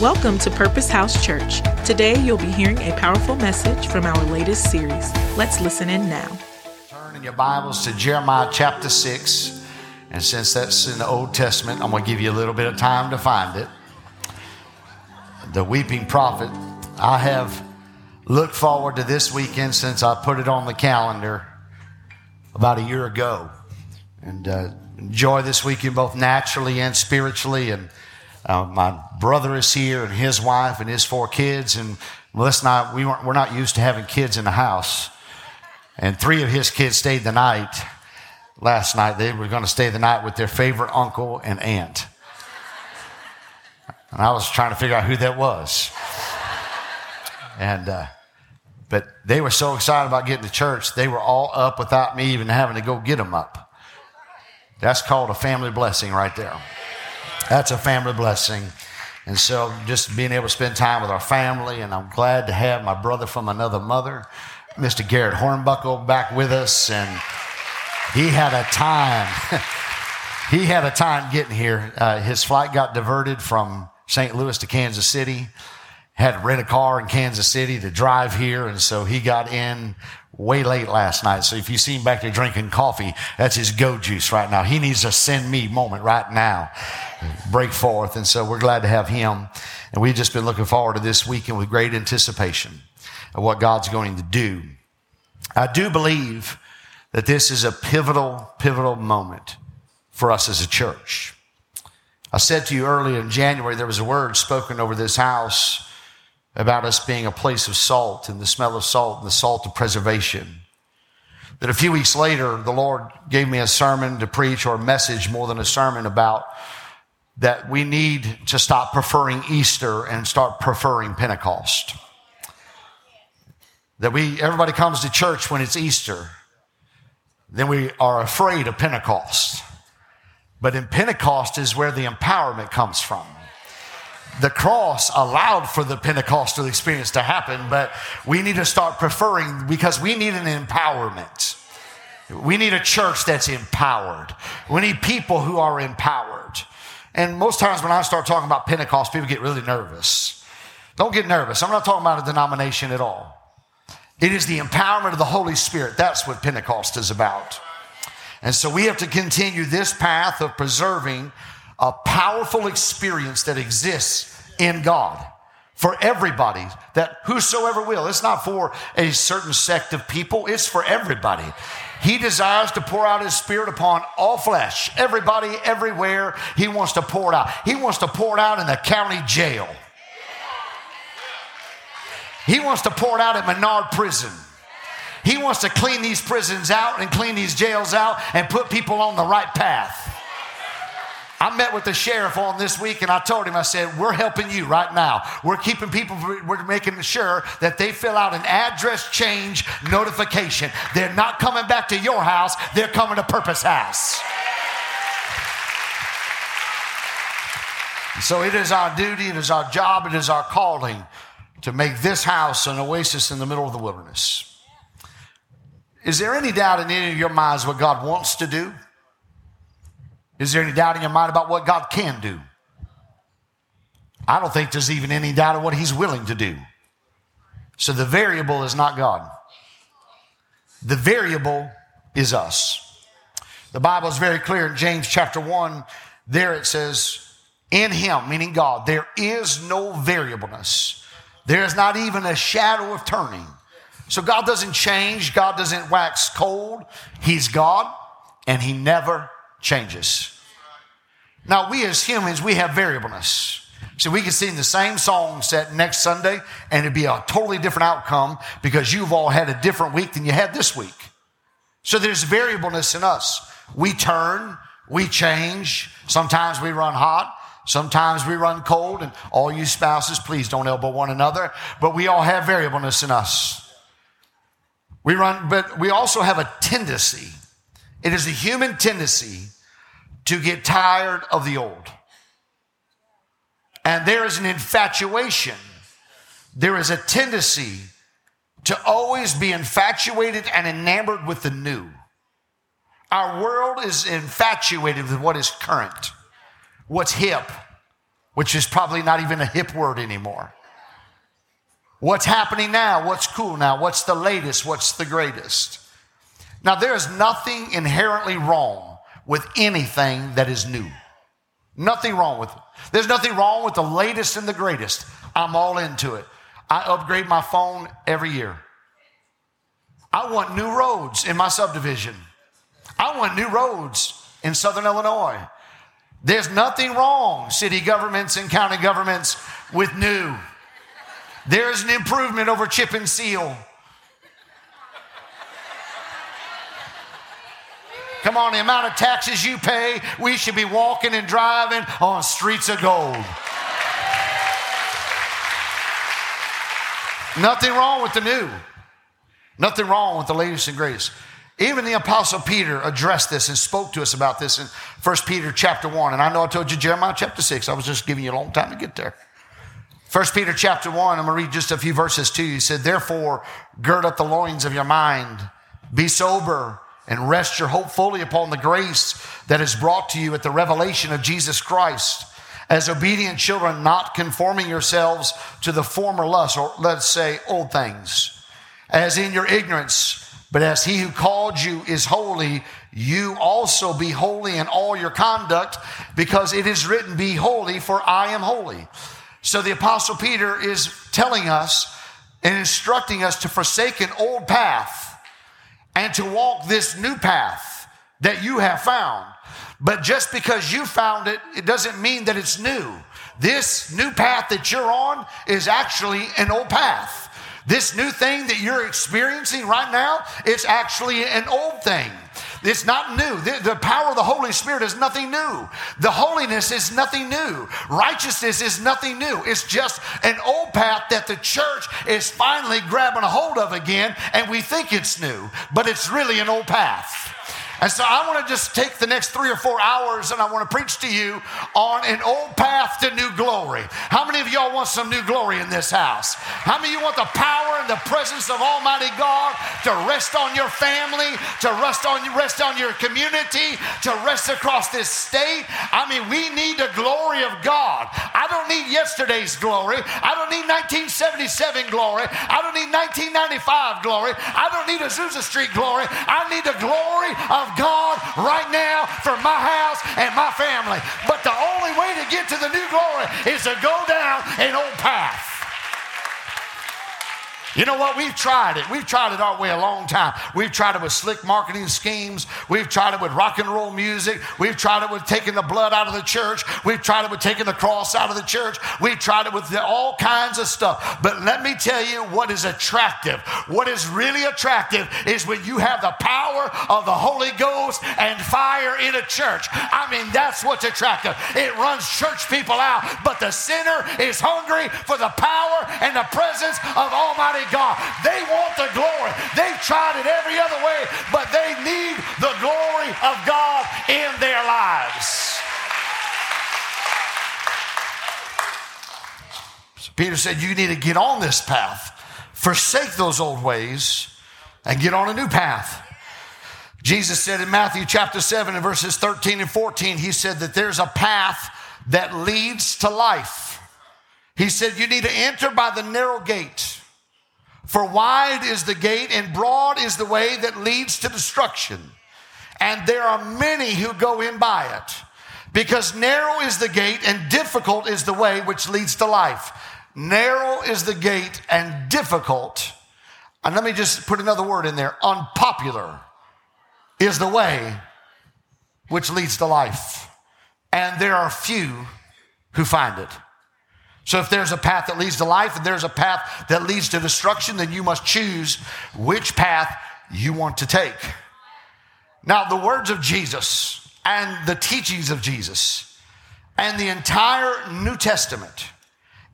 Welcome to Purpose House Church. Today you'll be hearing a powerful message from our latest series. Let's listen in now. Turn in your Bibles to Jeremiah chapter 6. And since that's in the Old Testament, I'm going to give you a little bit of time to find it. The weeping prophet. I have looked forward to this weekend since I put it on the calendar about a year ago. And uh, enjoy this weekend both naturally and spiritually. And uh, my brother is here and his wife and his four kids. And and I, we weren't, we're not used to having kids in the house. And three of his kids stayed the night last night. They were going to stay the night with their favorite uncle and aunt. And I was trying to figure out who that was. And, uh, but they were so excited about getting to church, they were all up without me even having to go get them up. That's called a family blessing right there. That's a family blessing. And so just being able to spend time with our family, and I'm glad to have my brother from another mother, Mr. Garrett Hornbuckle, back with us. And he had a time. he had a time getting here. Uh, his flight got diverted from St. Louis to Kansas City. Had to rent a car in Kansas City to drive here, and so he got in way late last night. So if you see him back there drinking coffee, that's his go juice right now. He needs a send me moment right now. Break forth. And so we're glad to have him. And we've just been looking forward to this weekend with great anticipation of what God's going to do. I do believe that this is a pivotal, pivotal moment for us as a church. I said to you earlier in January, there was a word spoken over this house about us being a place of salt and the smell of salt and the salt of preservation. That a few weeks later, the Lord gave me a sermon to preach or a message more than a sermon about that we need to stop preferring Easter and start preferring Pentecost. That we, everybody comes to church when it's Easter. Then we are afraid of Pentecost. But in Pentecost is where the empowerment comes from the cross allowed for the Pentecostal experience to happen, but we need to start preferring because we need an empowerment. We need a church that's empowered. We need people who are empowered. And most times when I start talking about Pentecost, people get really nervous. Don't get nervous. I'm not talking about a denomination at all. It is the empowerment of the Holy Spirit. That's what Pentecost is about. And so we have to continue this path of preserving a powerful experience that exists in God for everybody that whosoever will. It's not for a certain sect of people, it's for everybody. He desires to pour out his spirit upon all flesh, everybody, everywhere. He wants to pour it out. He wants to pour it out in the county jail. He wants to pour it out at Menard Prison. He wants to clean these prisons out and clean these jails out and put people on the right path. I met with the sheriff on this week and I told him, I said, we're helping you right now. We're keeping people, we're making sure that they fill out an address change notification. They're not coming back to your house, they're coming to Purpose House. So it is our duty, it is our job, it is our calling to make this house an oasis in the middle of the wilderness. Is there any doubt in any of your minds what God wants to do? Is there any doubt in your mind about what God can do? I don't think there's even any doubt of what He's willing to do. So the variable is not God. The variable is us. The Bible is very clear in James chapter 1. There it says, In Him, meaning God, there is no variableness. There is not even a shadow of turning. So God doesn't change. God doesn't wax cold. He's God and He never changes. Now, we as humans, we have variableness. So we can sing the same song set next Sunday and it'd be a totally different outcome because you've all had a different week than you had this week. So there's variableness in us. We turn, we change. Sometimes we run hot. Sometimes we run cold and all you spouses, please don't elbow one another, but we all have variableness in us. We run, but we also have a tendency. It is a human tendency to get tired of the old. And there is an infatuation, there is a tendency to always be infatuated and enamored with the new. Our world is infatuated with what is current, what's hip, which is probably not even a hip word anymore. What's happening now? What's cool now? What's the latest? What's the greatest? Now, there is nothing inherently wrong with anything that is new. Nothing wrong with it. There's nothing wrong with the latest and the greatest. I'm all into it. I upgrade my phone every year. I want new roads in my subdivision. I want new roads in Southern Illinois. There's nothing wrong, city governments and county governments, with new. There's an improvement over chip and seal. Come on, the amount of taxes you pay, we should be walking and driving on streets of gold. Nothing wrong with the new. Nothing wrong with the latest and greatest. Even the apostle Peter addressed this and spoke to us about this in 1 Peter chapter 1. And I know I told you Jeremiah chapter 6. I was just giving you a long time to get there. 1 Peter chapter 1, I'm going to read just a few verses to you. He said, Therefore, gird up the loins of your mind, be sober, and rest your hope fully upon the grace that is brought to you at the revelation of Jesus Christ. As obedient children, not conforming yourselves to the former lusts, or let's say old things, as in your ignorance, but as he who called you is holy, you also be holy in all your conduct, because it is written, Be holy, for I am holy. So the Apostle Peter is telling us and instructing us to forsake an old path and to walk this new path that you have found. But just because you found it, it doesn't mean that it's new. This new path that you're on is actually an old path. This new thing that you're experiencing right now is actually an old thing. It's not new. The, the, power of the Holy Spirit is nothing new. The holiness is nothing new. Righteousness is nothing new. It's just an old path that the church is finally grabbing a hold of again, and we think it's new, but it's really an old path. And so I want to just take the next three or four hours and I want to preach to you on an old path to new glory. How many of y'all want some new glory in this house? How many of you want the power and the presence of Almighty God to rest on your family, to rest on rest on your community, to rest across this state? I mean, we need the glory of God. I don't need yesterday's glory. I don't need 1977 glory. I don't need 1995 glory. I don't need Azusa Street glory. I need the glory of of God right now for my house and my family. But the only way to get to the new glory is to go down an old path. You know what? We've tried it. We've tried it our way a long time. We've tried it with slick marketing schemes. We've tried it with rock and roll music. We've tried it with taking the blood out of the church. We've tried it with taking the cross out of the church. We've tried it with all kinds of stuff. But let me tell you what is attractive. What is really attractive is when you have the power of the Holy Ghost and fire in a church. I mean, that's what's attractive. It runs church people out, but the sinner is hungry for the power and the presence of Almighty God. They want the glory. They've tried it every other way, but they need the glory of God in their lives. So Peter said, You need to get on this path, forsake those old ways, and get on a new path. Jesus said in Matthew chapter 7 and verses 13 and 14, He said that there's a path that leads to life. He said, You need to enter by the narrow gate. For wide is the gate and broad is the way that leads to destruction. And there are many who go in by it. Because narrow is the gate and difficult is the way which leads to life. Narrow is the gate and difficult. And let me just put another word in there unpopular is the way which leads to life. And there are few who find it. So if there's a path that leads to life and there's a path that leads to destruction, then you must choose which path you want to take. Now, the words of Jesus and the teachings of Jesus and the entire New Testament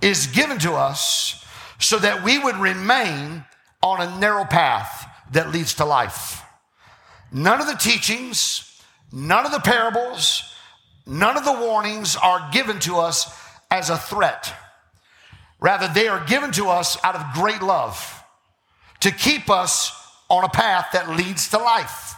is given to us so that we would remain on a narrow path that leads to life. None of the teachings, none of the parables, none of the warnings are given to us as a threat. Rather, they are given to us out of great love to keep us on a path that leads to life.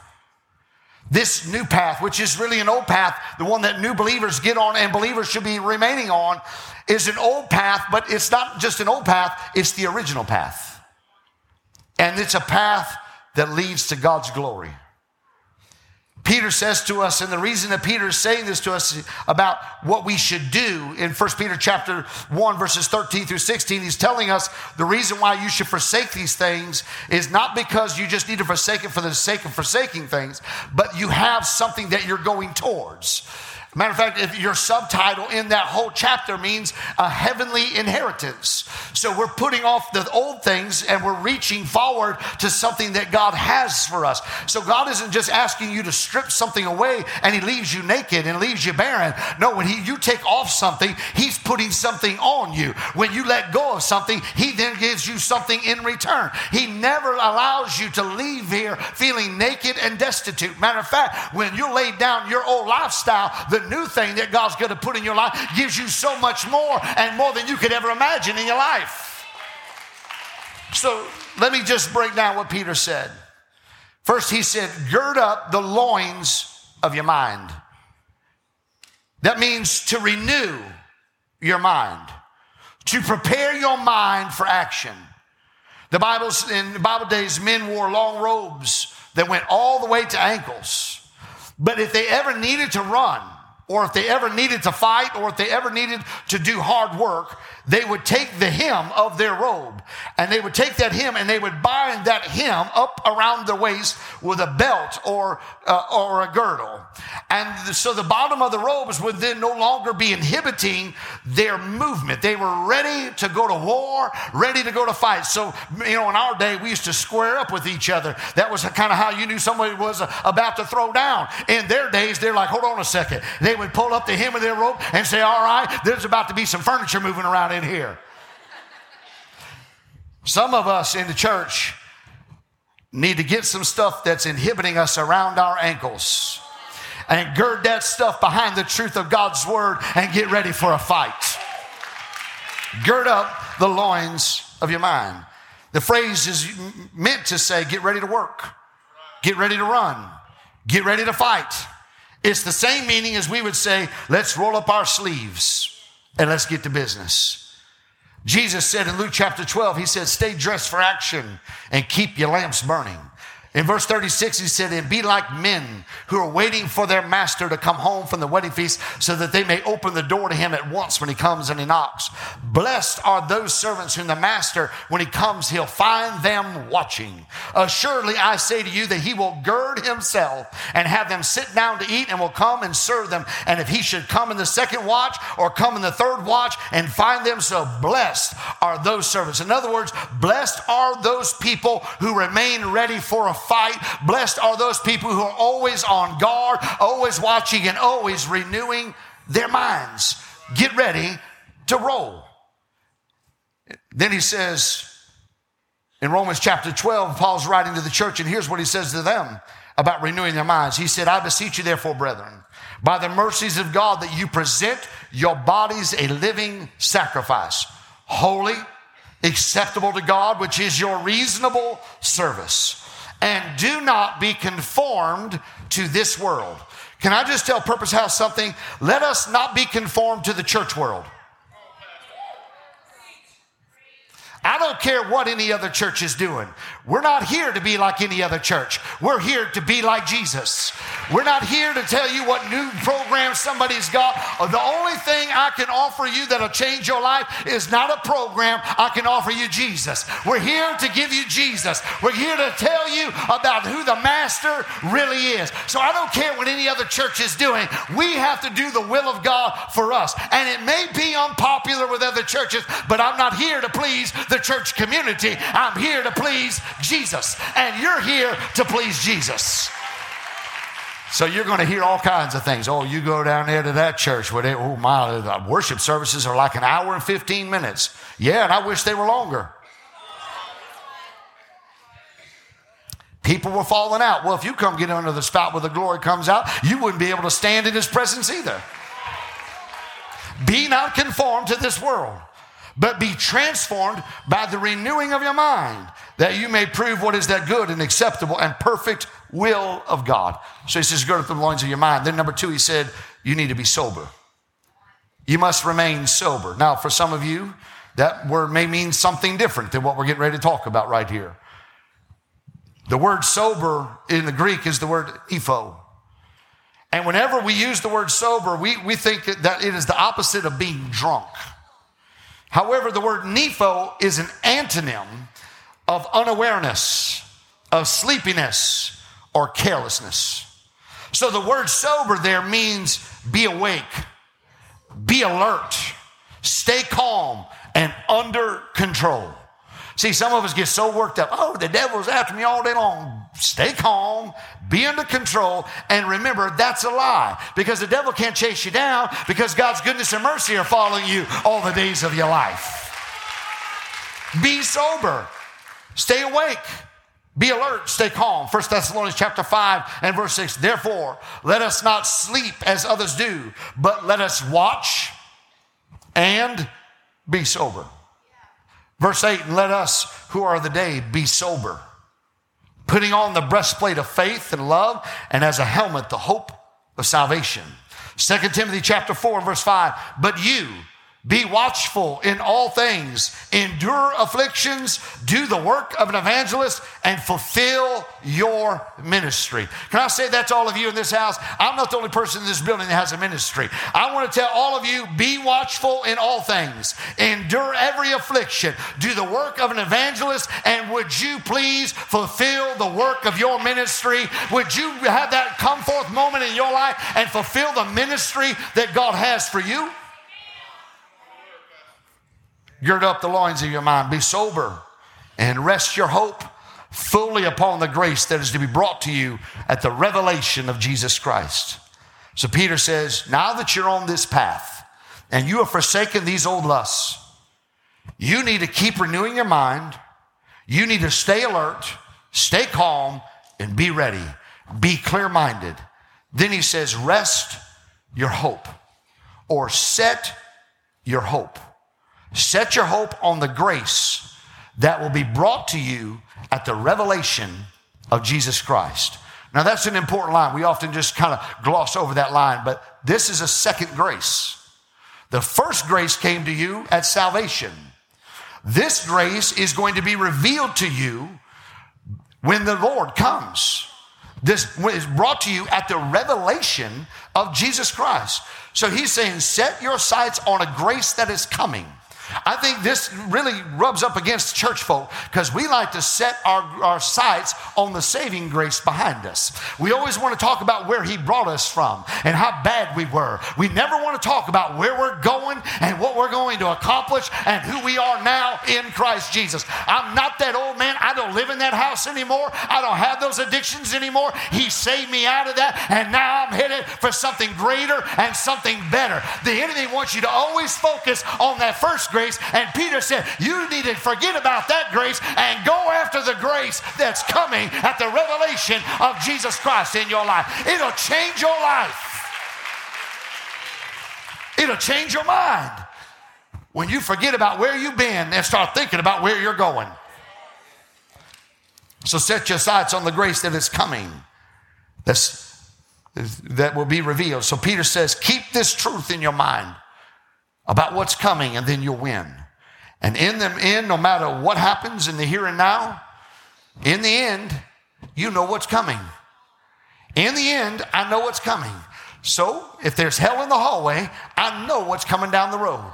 This new path, which is really an old path, the one that new believers get on and believers should be remaining on, is an old path, but it's not just an old path, it's the original path. And it's a path that leads to God's glory. Peter says to us, and the reason that Peter is saying this to us about what we should do in 1 Peter chapter 1, verses 13 through 16, he's telling us the reason why you should forsake these things is not because you just need to forsake it for the sake of forsaking things, but you have something that you're going towards. Matter of fact, if your subtitle in that whole chapter means a heavenly inheritance. So we're putting off the old things and we're reaching forward to something that God has for us. So God isn't just asking you to strip something away and He leaves you naked and leaves you barren. No, when he, you take off something, He's putting something on you. When you let go of something, He then gives you something in return. He never allows you to leave here feeling naked and destitute. Matter of fact, when you lay down your old lifestyle, the new thing that God's going to put in your life gives you so much more and more than you could ever imagine in your life. So let me just break down what Peter said. First, he said, Gird up the loins of your mind. That means to renew your mind, to prepare your mind for action. The Bible's in Bible days, men wore long robes that went all the way to ankles. But if they ever needed to run, or if they ever needed to fight, or if they ever needed to do hard work, they would take the hem of their robe and they would take that hem and they would bind that hem up around the waist with a belt or, uh, or a girdle. And so the bottom of the robes would then no longer be inhibiting their movement. They were ready to go to war, ready to go to fight. So, you know, in our day, we used to square up with each other. That was kind of how you knew somebody was about to throw down. In their days, they're like, hold on a second. They would pull up the hem of their robe and say, all right, there's about to be some furniture moving around in here. Some of us in the church need to get some stuff that's inhibiting us around our ankles and gird that stuff behind the truth of God's word and get ready for a fight. Gird up the loins of your mind. The phrase is meant to say, get ready to work, get ready to run, get ready to fight. It's the same meaning as we would say, let's roll up our sleeves and let's get to business. Jesus said in Luke chapter 12, he said, stay dressed for action and keep your lamps burning. In verse 36, he said, And be like men who are waiting for their master to come home from the wedding feast so that they may open the door to him at once when he comes and he knocks. Blessed are those servants whom the master, when he comes, he'll find them watching. Assuredly, I say to you that he will gird himself and have them sit down to eat and will come and serve them. And if he should come in the second watch or come in the third watch and find them so, blessed are those servants. In other words, blessed are those people who remain ready for a fight. Blessed are those people who are always on guard, always watching, and always renewing their minds. Get ready to roll. Then he says in Romans chapter 12, Paul's writing to the church, and here's what he says to them about renewing their minds. He said, I beseech you, therefore, brethren, by the mercies of God, that you present your bodies a living sacrifice, holy, acceptable to God, which is your reasonable service and do not be conformed to this world. Can I just tell Purpose House something? Let us not be conformed to the church world. I don't care what any other church is doing. We're not here to be like any other church. We're here to be like Jesus. We're not here to tell you what new program somebody's got. Uh, the only thing I can offer you that'll change your life is not a program. I can offer you Jesus. We're here to give you Jesus. We're here to tell you about who the master really is. So I don't care what any other church is doing. We have to do the will of God for us. And it may be unpopular with other churches, but I'm not here to please the church community. I'm here to please Jesus. And you're here to please Jesus. So you're going to hear all kinds of things. Oh, you go down there to that church where they, oh my, the worship services are like an hour and 15 minutes. Yeah, and I wish they were longer. People were falling out. Well, if you come get under the spout where the glory comes out, you wouldn't be able to stand in his presence either. Be not conformed to this world but be transformed by the renewing of your mind, that you may prove what is that good and acceptable and perfect will of God. So he says, gird up the loins of your mind. Then number two, he said, you need to be sober. You must remain sober. Now, for some of you, that word may mean something different than what we're getting ready to talk about right here. The word sober in the Greek is the word nepho. And whenever we use the word sober, we, we think that it is the opposite of being drunk. However, the word nepho is an antonym of unawareness, of sleepiness, or carelessness. So the word sober there means be awake, be alert, stay calm, and under control. See, some of us get so worked up. Oh, the devil's after me all day long. Stay calm, be under control, and remember that's a lie because the devil can't chase you down because God's goodness and mercy are following you all the days of your life. Be sober, stay awake. Be alert, stay calm. 1 Thessalonians chapter 5 and verse 6. Therefore, let us not sleep as others do, but let us watch and be sober. Verse 8, and let us who are the day be sober, putting on the breastplate of faith and love, and as a helmet, the hope of salvation. 2 Timothy chapter 4 verse 5, but you, be watchful in all things, endure afflictions, do the work of an evangelist, and fulfill your ministry. Can I say that to all of you in this house? I'm not the only person in this building that has a ministry. I want to tell all of you be watchful in all things, endure every affliction, do the work of an evangelist, and would you please fulfill the work of your ministry? Would you have that come forth moment in your life and fulfill the ministry that God has for you? Gird up the loins of your mind, be sober, and rest your hope fully upon the grace that is to be brought to you at the revelation of Jesus Christ. So Peter says, Now that you're on this path and you have forsaken these old lusts, you need to keep renewing your mind. You need to stay alert, stay calm, and be ready. Be clear minded. Then he says, Rest your hope or set your hope. Set your hope on the grace that will be brought to you at the revelation of Jesus Christ. Now, that's an important line. We often just kind of gloss over that line, but this is a second grace. The first grace came to you at salvation. This grace is going to be revealed to you when the Lord comes. This is brought to you at the revelation of Jesus Christ. So he's saying, set your sights on a grace that is coming. I think this really rubs up against church folk because we like to set our, our sights on the saving grace behind us. We always want to talk about where He brought us from and how bad we were. We never want to talk about where we're going and what we're going to accomplish and who we are now in Christ Jesus. I'm not that old man. I don't live in that house anymore. I don't have those addictions anymore. He saved me out of that, and now I'm headed for something greater and something better. The enemy wants you to always focus on that first grace. And Peter said, You need to forget about that grace and go after the grace that's coming at the revelation of Jesus Christ in your life. It'll change your life, it'll change your mind when you forget about where you've been and start thinking about where you're going. So set your sights on the grace that is coming. That's, that will be revealed. So Peter says, keep this truth in your mind about what's coming, and then you'll win. And in the end, no matter what happens in the here and now, in the end, you know what's coming. In the end, I know what's coming. So if there's hell in the hallway, I know what's coming down the road.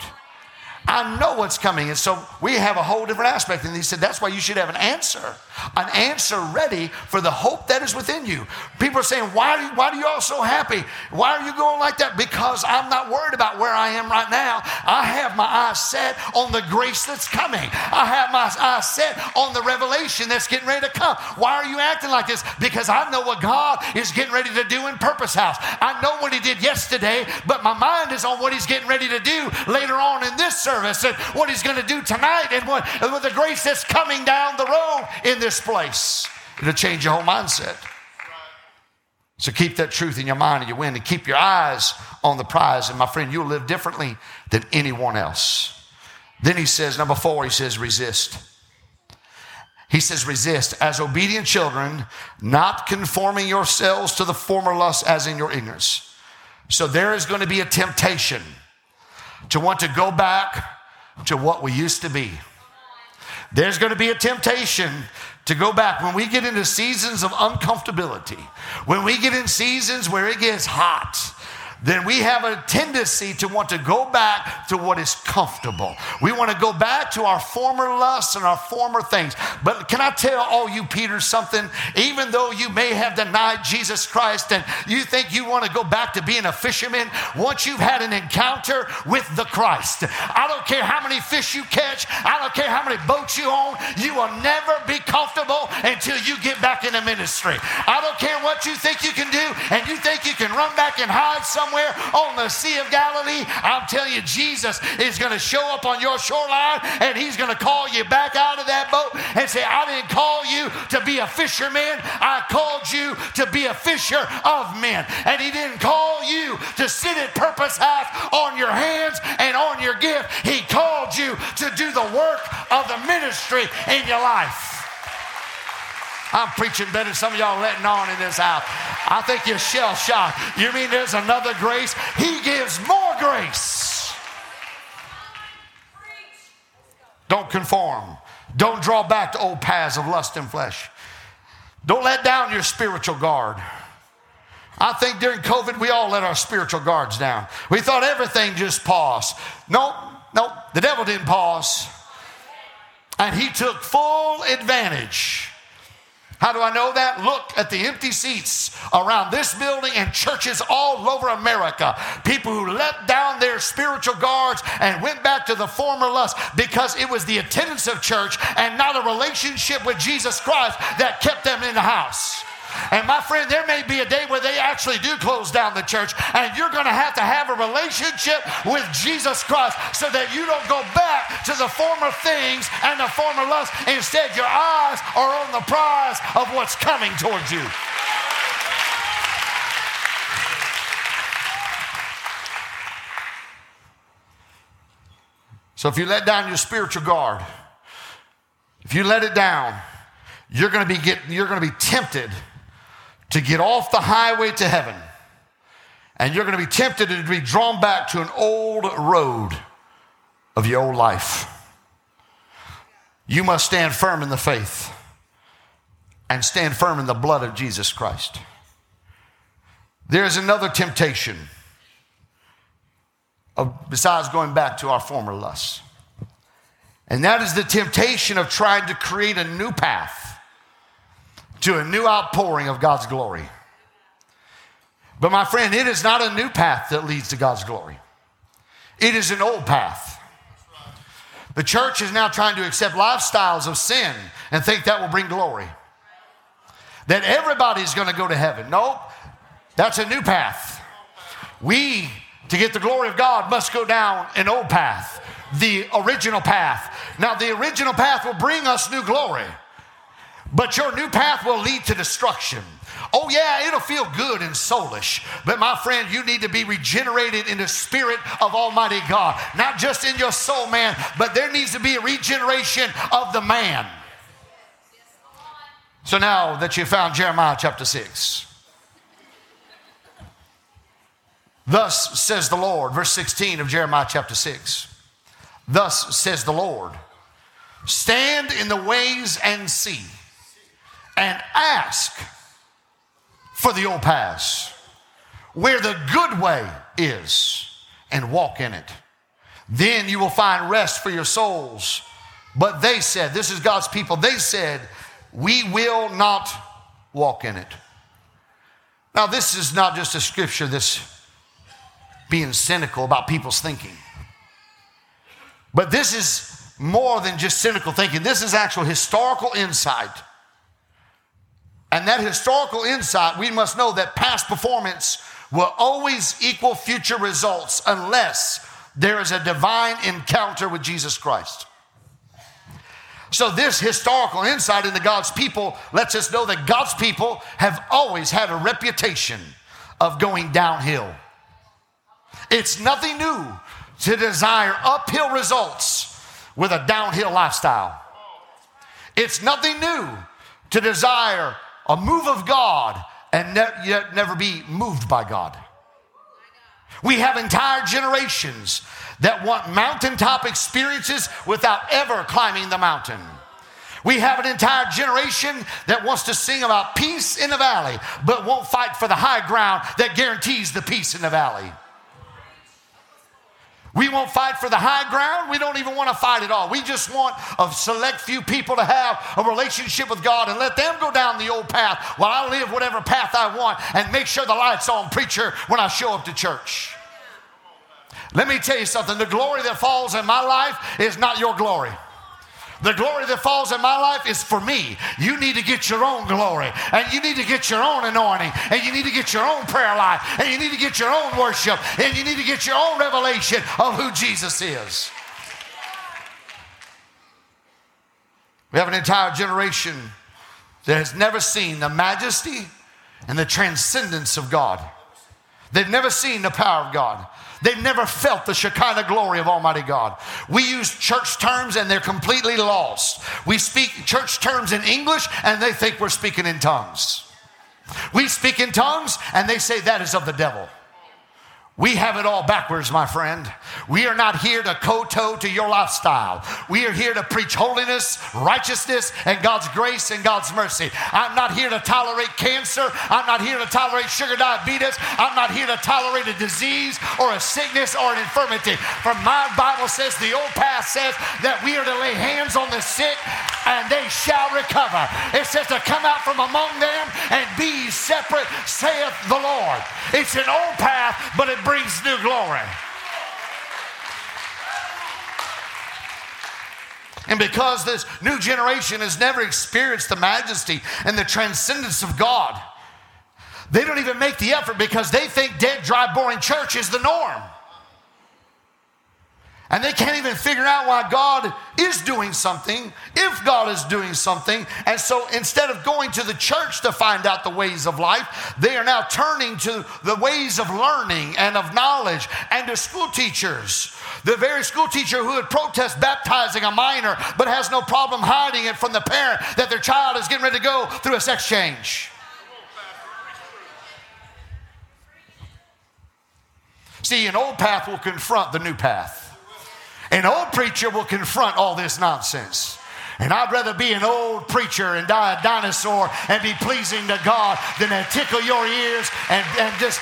I know what's coming. And so we have a whole different aspect. And he said, that's why you should have an answer, an answer ready for the hope that is within you. People are saying, why, do you, why are you all so happy? Why are you going like that? Because I'm not worried about where I am right now. I have my eyes set on the grace that's coming. I have my eyes set on the revelation that's getting ready to come. Why are you acting like this? Because I know what God is getting ready to do in Purpose House. I know what He did yesterday, but my mind is on what He's getting ready to do later on in this service and what He's going to do tonight and what and with the grace that's coming down the road in this place. It'll change your whole mindset. So keep that truth in your mind and you win and keep your eyes on the prize. And my friend, you'll live differently than anyone else. Then he says, number four, he says, resist. He says, resist as obedient children, not conforming yourselves to the former lusts as in your ignorance. So there is going to be a temptation to want to go back to what we used to be. There's going to be a temptation to go back when we get into seasons of uncomfortability, when we get in seasons where it gets hot then we have a tendency to want to go back to what is comfortable. We want to go back to our former lusts and our former things. But can I tell all you Peter something? Even though you may have denied Jesus Christ and you think you want to go back to being a fisherman, once you've had an encounter with the Christ, I don't care how many fish you catch, I don't care how many boats you own, you will never be comfortable until you get back in the ministry. I don't care what you think you can do, and you think you can run back and hide somewhere somewhere on the Sea of Galilee, I'm telling you, Jesus is going to show up on your shoreline and he's going to call you back out of that boat and say, I didn't call you to be a fisherman, I called you to be a fisher of men. And he didn't call you to sit at purpose House on your hands and on your gift. He called you to do the work of the ministry in your life. I'm preaching better than some of y'all letting on in this house. I think you're shell shocked. You mean there's another grace? He gives more grace. Don't conform. Don't draw back to old paths of lust and flesh. Don't let down your spiritual guard. I think during COVID, we all let our spiritual guards down. We thought everything just paused. No, no, the devil didn't pause. And he took full advantage how do I know that? Look at the empty seats around this building and churches all over America. People who let down their spiritual guards and went back to the former lust because it was the attendance of church and not a relationship with Jesus Christ that kept them in the house. And my friend, there may be a day where they actually do close down the church, and you're going to have to have a relationship with Jesus Christ so that you don't go back to the former things and the former lusts. Instead, your eyes are on the prize of what's coming towards you. So if you let down your spiritual guard, if you let it down, you're going to be getting, you're going to be tempted to get off the highway to heaven. And you're going to be tempted to be drawn back to an old road of your old life. You must stand firm in the faith and stand firm in the blood of Jesus Christ. There's another temptation of, besides going back to our former lusts. And that is the temptation of trying to create a new path to a new outpouring of God's glory. But my friend, it is not a new path that leads to God's glory. It is an old path. The church is now trying to accept lifestyles of sin and think that will bring glory. That everybody's going to go to heaven. Nope, that's a new path. We, to get the glory of God, must go down an old path, the original path. Now, the original path will bring us new glory. But your new path will lead to destruction. Oh, yeah, it'll feel good and soulish. But my friend, you need to be regenerated in the spirit of Almighty God. Not just in your soul, man, but there needs to be a regeneration of the man. So now that you found Jeremiah chapter 6. Thus says the Lord, verse 16 of Jeremiah chapter 6. Thus says the Lord, stand in the ways and see and ask for the old paths where the good way is and walk in it. Then you will find rest for your souls. But they said, This is God's people, they said, We will not walk in it. Now, this is not just a scripture that's being cynical about people's thinking, but this is more than just cynical thinking. This is actual historical insight and that historical insight, we must know that past performance will always equal future results unless there is a divine encounter with Jesus Christ. So, this historical insight into God's people lets us know that God's people have always had a reputation of going downhill. It's nothing new to desire uphill results with a downhill lifestyle. It's nothing new to desire a move of God and ne- yet never be moved by God. We have entire generations that want mountaintop experiences without ever climbing the mountain. We have an entire generation that wants to sing about peace in the valley, but won't fight for the high ground that guarantees the peace in the valley. We won't fight for the high ground. We don't even want to fight at all. We just want a select few people to have a relationship with God and let them go down the old path while I live whatever path I want and make sure the light's on, preacher, when I show up to church. Let me tell you something the glory that falls in my life is not your glory. The glory that falls in my life is for me. You need to get your own glory, and you need to get your own anointing, and you need to get your own prayer life, and you need to get your own worship, and you need to get your own revelation of who Jesus is. We have an entire generation that has never seen the majesty and the transcendence of God. They've never seen the power of God. They've never felt the Shekinah glory of Almighty God. We use church terms and they're completely lost. We speak church terms in English and they think we're speaking in tongues. We speak in tongues and they say that is of the devil. We have it all backwards, my friend. We are not here to kowtow to your lifestyle. We are here to preach holiness, righteousness, and God's grace and God's mercy. I'm not here to tolerate cancer. I'm not here to tolerate sugar diabetes. I'm not here to tolerate a disease or a sickness or an infirmity. For my Bible says, the old path says that we are to lay hands on the sick and they shall recover. It says to come out from among them and be separate, saith the Lord. It's an old path, but it brings new glory. And because this new generation has never experienced the majesty and the transcendence of God, they don't even make the effort because they think dead, dry, boring church is the norm. And they can't even figure out why God is doing something, if God is doing something. And so instead of going to the church to find out the ways of life, they are now turning to the ways of learning and of knowledge and to school teachers. The very school teacher who would protest baptizing a minor but has no problem hiding it from the parent that their child is getting ready to go through a sex change. See, an old path will confront the new path. An old preacher will confront all this nonsense. And I'd rather be an old preacher and die a dinosaur and be pleasing to God than to tickle your ears and, and just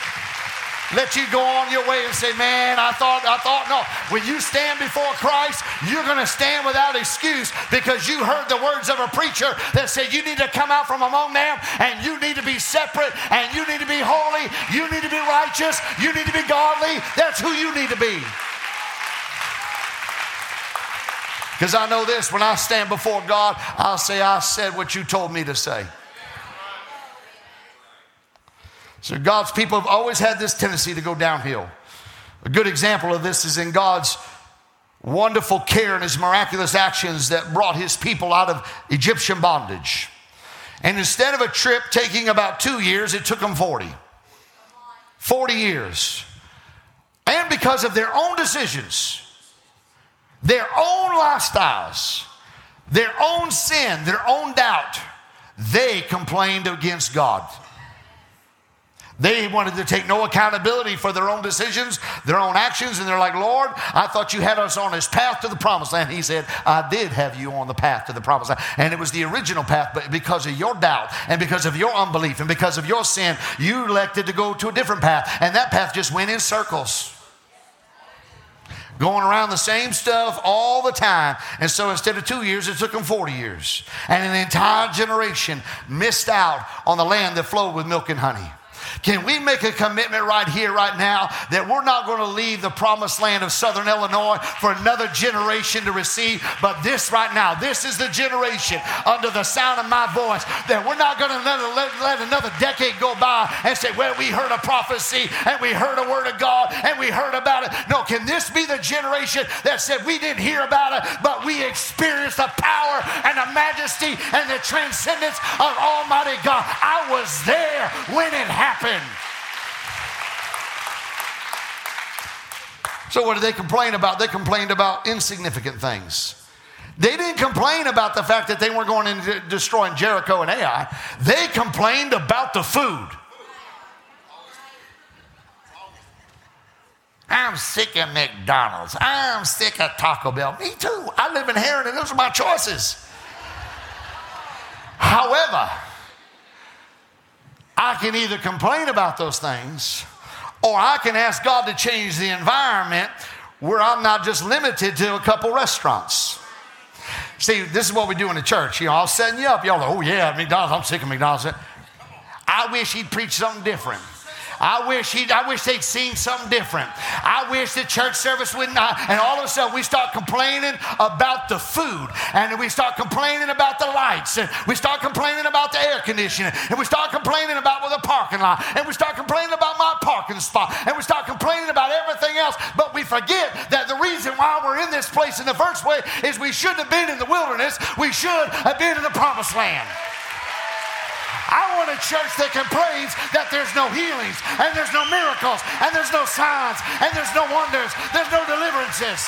let you go on your way and say, Man, I thought, I thought, no. When you stand before Christ, you're going to stand without excuse because you heard the words of a preacher that said you need to come out from among them and you need to be separate and you need to be holy, you need to be righteous, you need to be godly. That's who you need to be. Because I know this when I stand before God, I'll say, I said what you told me to say. So God's people have always had this tendency to go downhill. A good example of this is in God's wonderful care and his miraculous actions that brought his people out of Egyptian bondage. And instead of a trip taking about two years, it took them 40. 40 years. And because of their own decisions, their own lifestyles, their own sin, their own doubt, they complained against God. They wanted to take no accountability for their own decisions, their own actions, and they're like, Lord, I thought you had us on this path to the promised land. He said, I did have you on the path to the promised land. And it was the original path, but because of your doubt and because of your unbelief and because of your sin, you elected to go to a different path. And that path just went in circles going around the same stuff all the time. And so instead of two years, it took them 40 years. And an entire generation missed out on the land that flowed with milk and honey. Can we make a commitment right here, right now, that we're not going to leave the promised land of Southern Illinois for another generation to receive? But this right now, this is the generation under the sound of my voice that we're not going to let, let, let another decade go by and say, well, we heard a prophecy and we heard a word of God and we heard about it. No, can this be the generation that said, we didn't hear about it, but we experienced the power and the majesty and the transcendence of Almighty God? I was there when it happened happen. So, what did they complain about? They complained about insignificant things. They didn't complain about the fact that they weren't going into destroying Jericho and Ai. They complained about the food. I'm sick of McDonald's. I'm sick of Taco Bell. Me too. I live in Herrin, and those are my choices. However, I can either complain about those things or I can ask God to change the environment where I'm not just limited to a couple restaurants. See, this is what we do in the church. You know, I'll setting you up. Y'all oh yeah, McDonald's. I'm sick of McDonald's. I wish he'd preach something different. I wish he I wish they'd seen something different. I wish the church service would not. And all of a sudden, we start complaining about the food, and we start complaining about the lights, and we start complaining about the air conditioning, and we start complaining about well, the parking lot, and we start complaining about my parking spot, and we start complaining about everything else. But we forget that the reason why we're in this place in the first place is we shouldn't have been in the wilderness. We should have been in the promised land. I want a church that praise that there's no healings and there's no miracles and there's no signs and there's no wonders, there's no deliverances.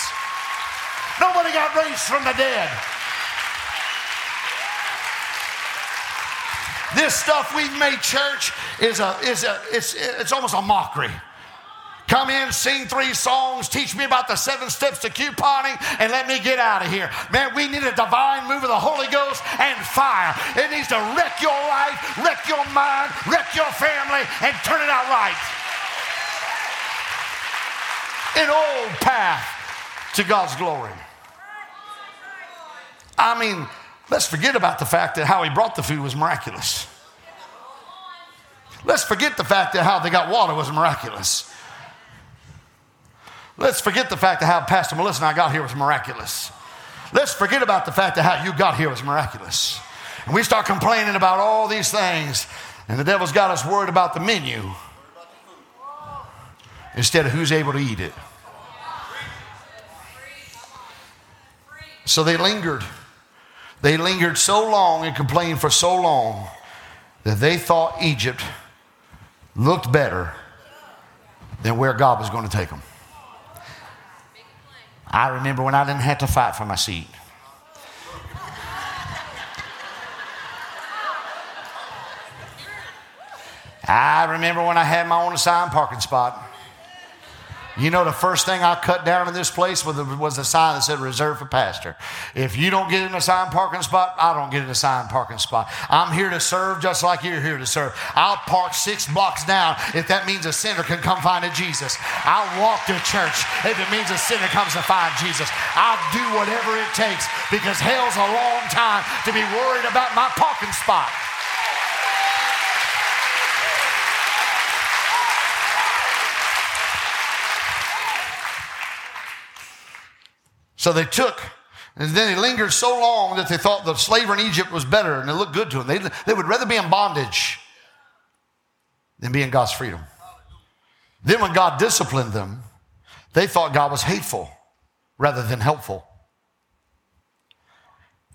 Nobody got raised from the dead. This stuff we've made church is a is a it's it's almost a mockery. Come in, sing three songs, teach me about the seven steps to couponing, and let me get out of here. Man, we need a divine move of the Holy Ghost and fire. It needs to wreck your life, wreck your mind, wreck your family, and turn it out right. An old path to God's glory. I mean, let's forget about the fact that how he brought the food was miraculous. Let's forget the fact that how they got water was miraculous. Let's forget the fact that how Pastor Melissa and I got here was miraculous. Let's forget about the fact that how you got here was miraculous. And we start complaining about all these things, and the devil's got us worried about the menu instead of who's able to eat it. So they lingered. They lingered so long and complained for so long that they thought Egypt looked better than where God was going to take them. I remember when I didn't have to fight for my seat. I remember when I had my own assigned parking spot. You know, the first thing I cut down in this place was, was a sign that said reserved for pastor. If you don't get an assigned parking spot, I don't get an assigned parking spot. I'm here to serve just like you're here to serve. I'll park six blocks down if that means a sinner can come find a Jesus. I'll walk to church if it means a sinner comes to find Jesus. I'll do whatever it takes because hell's a long time to be worried about my parking spot. So they took, and then they lingered so long that they thought the slavery in Egypt was better and it looked good to them. They, they would rather be in bondage than be in God's freedom. Then when God disciplined them, they thought God was hateful rather than helpful.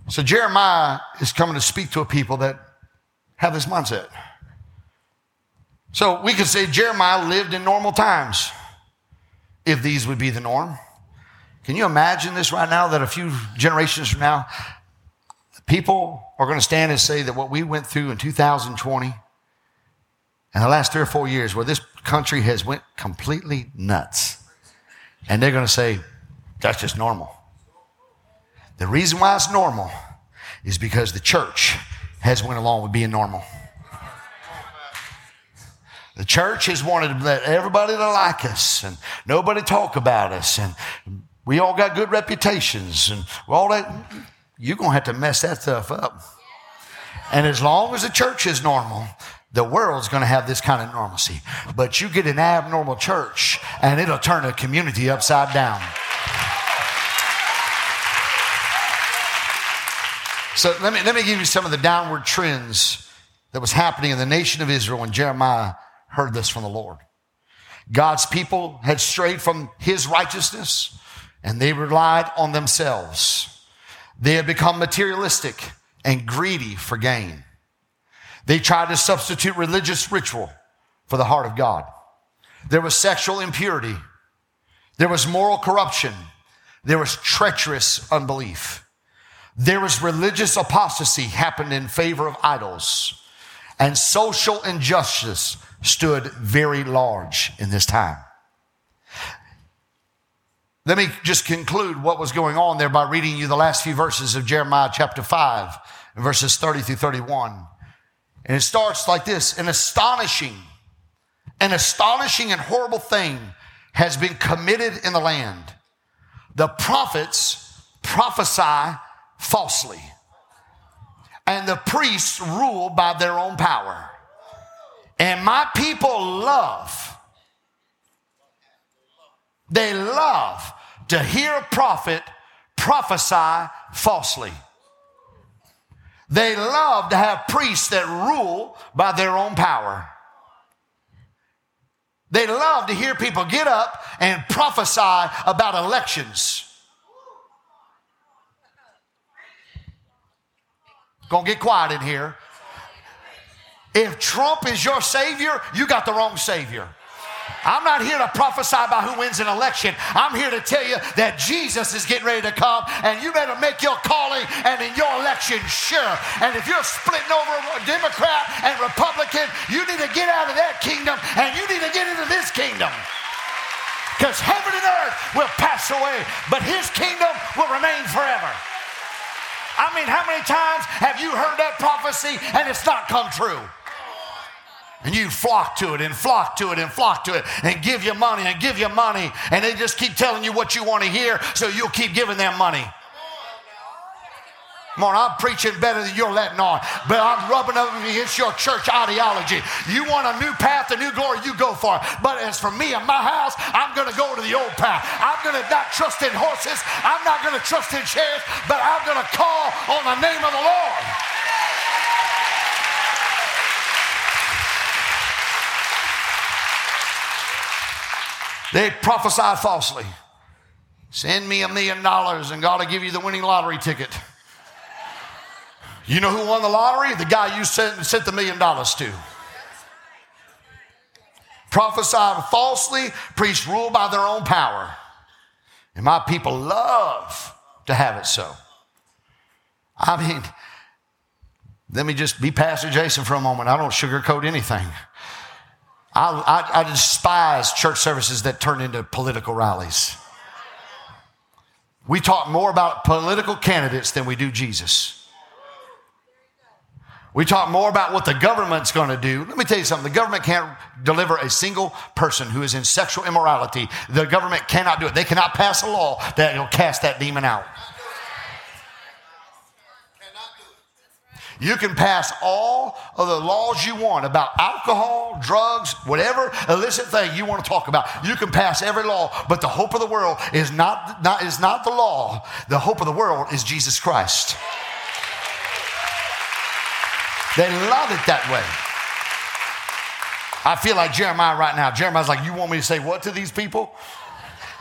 So Jeremiah is coming to speak to a people that have this mindset. So we could say Jeremiah lived in normal times if these would be the norm. Can you imagine this right now that a few generations from now, people are going to stand and say that what we went through in 2020 and the last three or four years where this country has went completely nuts. And they're going to say, that's just normal. The reason why it's normal is because the church has went along with being normal. The church has wanted to let everybody to like us and nobody talk about us and we all got good reputations and all that. You're going to have to mess that stuff up. And as long as the church is normal, the world's going to have this kind of normalcy. But you get an abnormal church and it'll turn a community upside down. So let me, let me give you some of the downward trends that was happening in the nation of Israel when Jeremiah heard this from the Lord. God's people had strayed from his righteousness and they relied on themselves. They had become materialistic and greedy for gain. They tried to substitute religious ritual for the heart of God. There was sexual impurity. There was moral corruption. There was treacherous unbelief. there was religious apostasy happened in favor of idols, and social injustice stood very large in this time. Let me just conclude what was going on there by reading you the last few verses of Jeremiah chapter 5, verses 30 through 31. And it starts like this an astonishing, an astonishing and horrible thing has been committed in the land. The prophets prophesy falsely, and the priests rule by their own power. And my people love, they love to hear a prophet prophesy falsely. They love to have priests that rule by their own power. They love to hear people get up and prophesy about elections. Gonna get quiet in here. If Trump is your savior, you got the wrong savior. I'm not here to prophesy about who wins an election. I'm here to tell you that Jesus is getting ready to come, and you better make your calling and in your election sure. And if you're splitting over Democrat and Republican, you need to get out of that kingdom and you need to get into this kingdom. Because heaven and earth will pass away, but his kingdom will remain forever. I mean, how many times have you heard that prophecy and it's not come true? And you flock to it and flock to it and flock to it and give you money and give you money. And they just keep telling you what you want to hear, so you'll keep giving them money. Come on, I'm preaching better than you're letting on, but I'm rubbing up against your church ideology. You want a new path, a new glory, you go for it. But as for me and my house, I'm going to go to the old path. I'm going to not trust in horses, I'm not going to trust in chariots, but I'm going to call on the name of the Lord. They prophesied falsely. Send me a million dollars and God will give you the winning lottery ticket. You know who won the lottery? The guy you sent, sent the million dollars to. Prophesied falsely, priests rule by their own power. And my people love to have it so. I mean, let me just be Pastor Jason for a moment. I don't sugarcoat anything. I, I, I despise church services that turn into political rallies. We talk more about political candidates than we do Jesus. We talk more about what the government's going to do. Let me tell you something. The government can't deliver a single person who is in sexual immorality. The government cannot do it. They cannot pass a law that will cast that demon out. You can pass all of the laws you want about alcohol, drugs, whatever illicit thing you want to talk about. You can pass every law, but the hope of the world is not, not, is not the law. The hope of the world is Jesus Christ. They love it that way. I feel like Jeremiah right now. Jeremiah's like, You want me to say what to these people?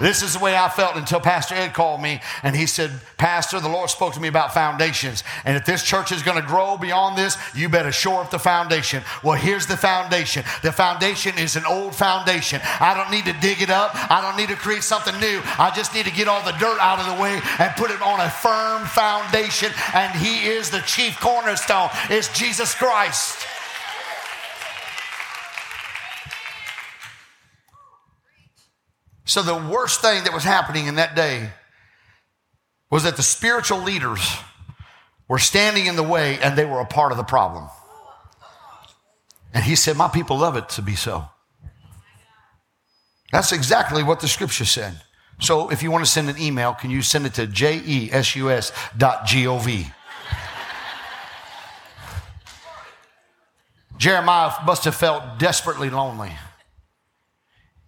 This is the way I felt until Pastor Ed called me and he said, Pastor, the Lord spoke to me about foundations. And if this church is going to grow beyond this, you better shore up the foundation. Well, here's the foundation. The foundation is an old foundation. I don't need to dig it up. I don't need to create something new. I just need to get all the dirt out of the way and put it on a firm foundation. And He is the chief cornerstone. It's Jesus Christ. So, the worst thing that was happening in that day was that the spiritual leaders were standing in the way and they were a part of the problem. And he said, My people love it to be so. That's exactly what the scripture said. So, if you want to send an email, can you send it to jesus dot? Jeremiah must have felt desperately lonely.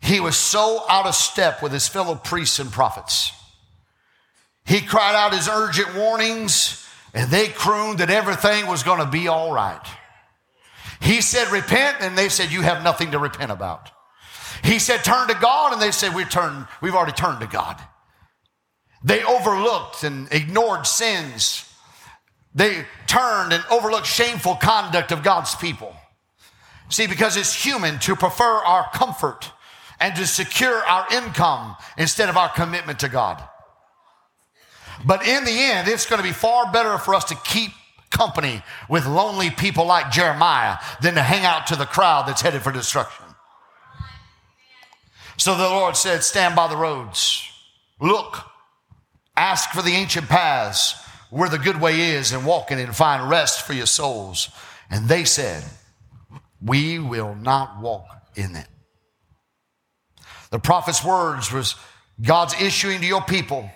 He was so out of step with his fellow priests and prophets. He cried out his urgent warnings, and they crooned that everything was going to be all right. He said, Repent, and they said, You have nothing to repent about. He said, Turn to God, and they said, we turn, We've already turned to God. They overlooked and ignored sins. They turned and overlooked shameful conduct of God's people. See, because it's human to prefer our comfort and to secure our income instead of our commitment to God. But in the end, it's going to be far better for us to keep company with lonely people like Jeremiah than to hang out to the crowd that's headed for destruction. So the Lord said, Stand by the roads, look, ask for the ancient paths where the good way is, and walk in it and find rest for your souls. And they said, We will not walk in it. The prophet's words was God's issuing to your people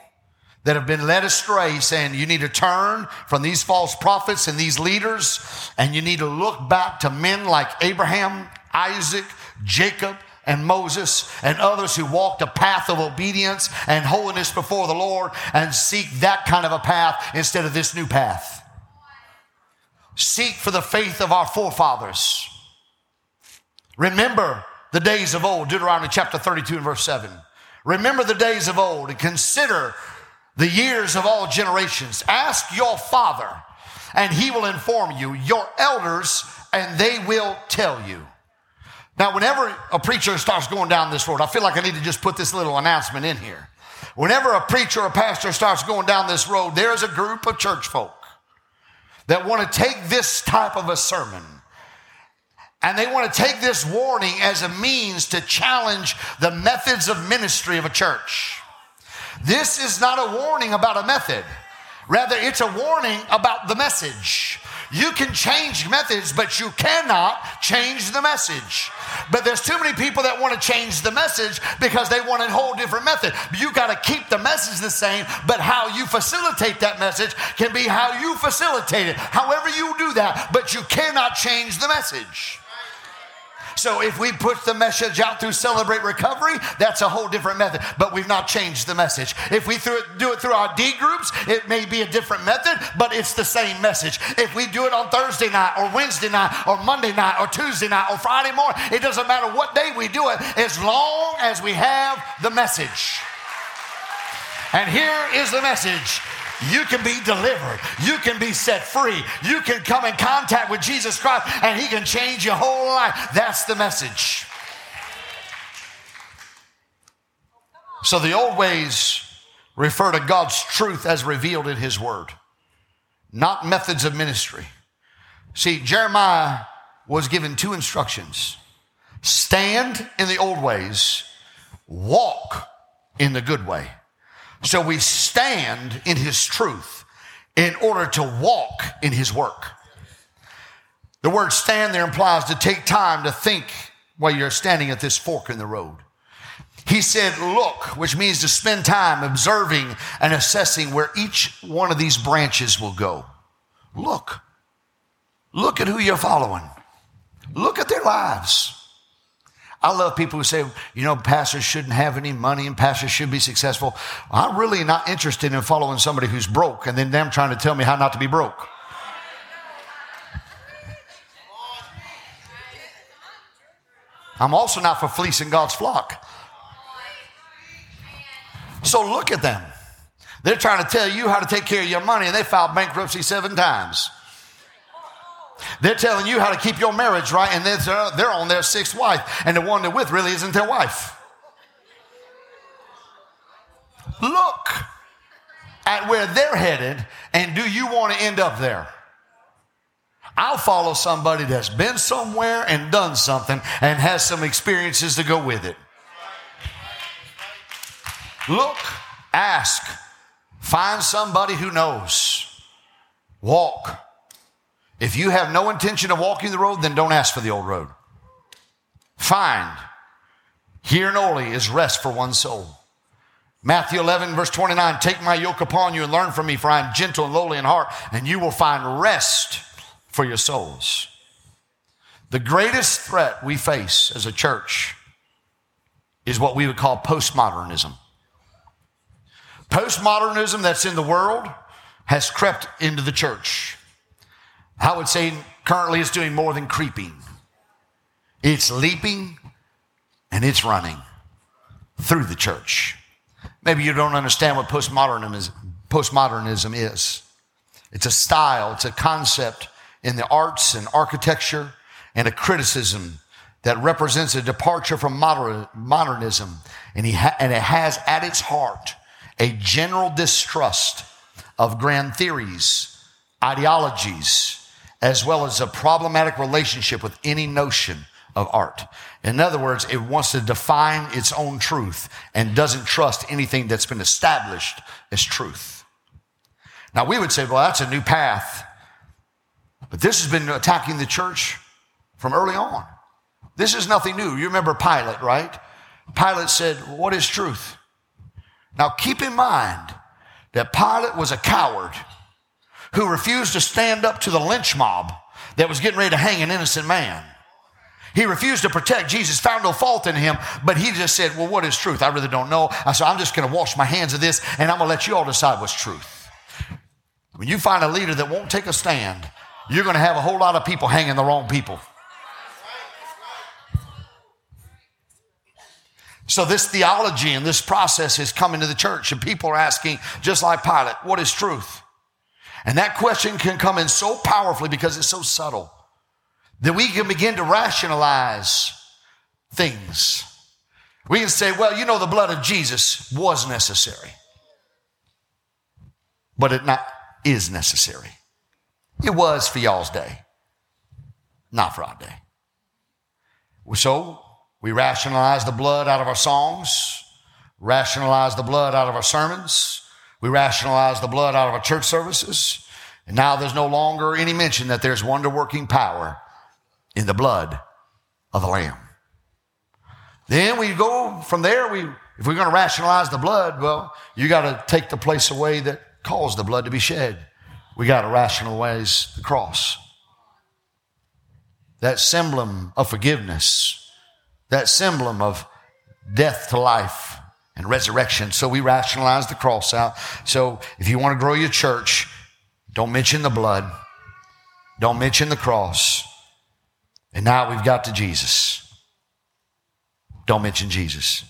that have been led astray, saying you need to turn from these false prophets and these leaders, and you need to look back to men like Abraham, Isaac, Jacob, and Moses and others who walked a path of obedience and holiness before the Lord and seek that kind of a path instead of this new path. Seek for the faith of our forefathers. Remember the days of old, Deuteronomy chapter 32 and verse 7. Remember the days of old and consider the years of all generations. Ask your father, and he will inform you, your elders, and they will tell you. Now, whenever a preacher starts going down this road, I feel like I need to just put this little announcement in here. Whenever a preacher or pastor starts going down this road, there's a group of church folk that want to take this type of a sermon and they want to take this warning as a means to challenge the methods of ministry of a church. This is not a warning about a method. Rather, it's a warning about the message. You can change methods, but you cannot change the message. But there's too many people that want to change the message because they want a whole different method. You got to keep the message the same, but how you facilitate that message can be how you facilitate it. However, you do that, but you cannot change the message. So if we put the message out through Celebrate Recovery, that's a whole different method, but we've not changed the message. If we it, do it through our D groups, it may be a different method, but it's the same message. If we do it on Thursday night or Wednesday night or Monday night or Tuesday night or Friday morning, it doesn't matter what day we do it as long as we have the message. And here is the message you can be delivered. You can be set free. You can come in contact with Jesus Christ and He can change your whole life. That's the message. So the old ways refer to God's truth as revealed in His Word, not methods of ministry. See, Jeremiah was given two instructions stand in the old ways, walk in the good way. So we stand in his truth in order to walk in his work. The word stand there implies to take time to think while you're standing at this fork in the road. He said, look, which means to spend time observing and assessing where each one of these branches will go. Look. Look at who you're following. Look at their lives. I love people who say, you know, pastors shouldn't have any money and pastors should be successful. I'm really not interested in following somebody who's broke and then them trying to tell me how not to be broke. I'm also not for fleecing God's flock. So look at them. They're trying to tell you how to take care of your money and they filed bankruptcy seven times. They're telling you how to keep your marriage right, and they're, they're on their sixth wife, and the one they're with really isn't their wife. Look at where they're headed, and do you want to end up there? I'll follow somebody that's been somewhere and done something and has some experiences to go with it. Look, ask, find somebody who knows. Walk if you have no intention of walking the road, then don't ask for the old road. Find. Here and only is rest for one soul. Matthew 11, verse 29 Take my yoke upon you and learn from me, for I am gentle and lowly in heart, and you will find rest for your souls. The greatest threat we face as a church is what we would call postmodernism. Postmodernism that's in the world has crept into the church. I would say currently it's doing more than creeping. It's leaping and it's running through the church. Maybe you don't understand what postmodernism is. Postmodernism is. It's a style, it's a concept in the arts and architecture and a criticism that represents a departure from modernism. And, ha- and it has at its heart a general distrust of grand theories, ideologies, as well as a problematic relationship with any notion of art. In other words, it wants to define its own truth and doesn't trust anything that's been established as truth. Now, we would say, well, that's a new path. But this has been attacking the church from early on. This is nothing new. You remember Pilate, right? Pilate said, What is truth? Now, keep in mind that Pilate was a coward who refused to stand up to the lynch mob that was getting ready to hang an innocent man. He refused to protect Jesus, found no fault in him, but he just said, Well, what is truth? I really don't know. I said, I'm just going to wash my hands of this and I'm going to let you all decide what's truth. When you find a leader that won't take a stand, you're going to have a whole lot of people hanging the wrong people. So, this theology and this process is coming to the church, and people are asking, just like Pilate, what is truth? And that question can come in so powerfully because it's so subtle that we can begin to rationalize things. We can say, well, you know, the blood of Jesus was necessary, but it not is necessary. It was for y'all's day, not for our day. So we rationalize the blood out of our songs, rationalize the blood out of our sermons, we rationalize the blood out of our church services. And now there's no longer any mention that there's wonder working power in the blood of the Lamb. Then we go from there, we, if we're going to rationalize the blood, well, you got to take the place away that caused the blood to be shed. We got to rationalize the cross. That symbol of forgiveness, that symbol of death to life and resurrection. So we rationalize the cross out. So if you want to grow your church, don't mention the blood, don't mention the cross. And now we've got to Jesus. Don't mention Jesus.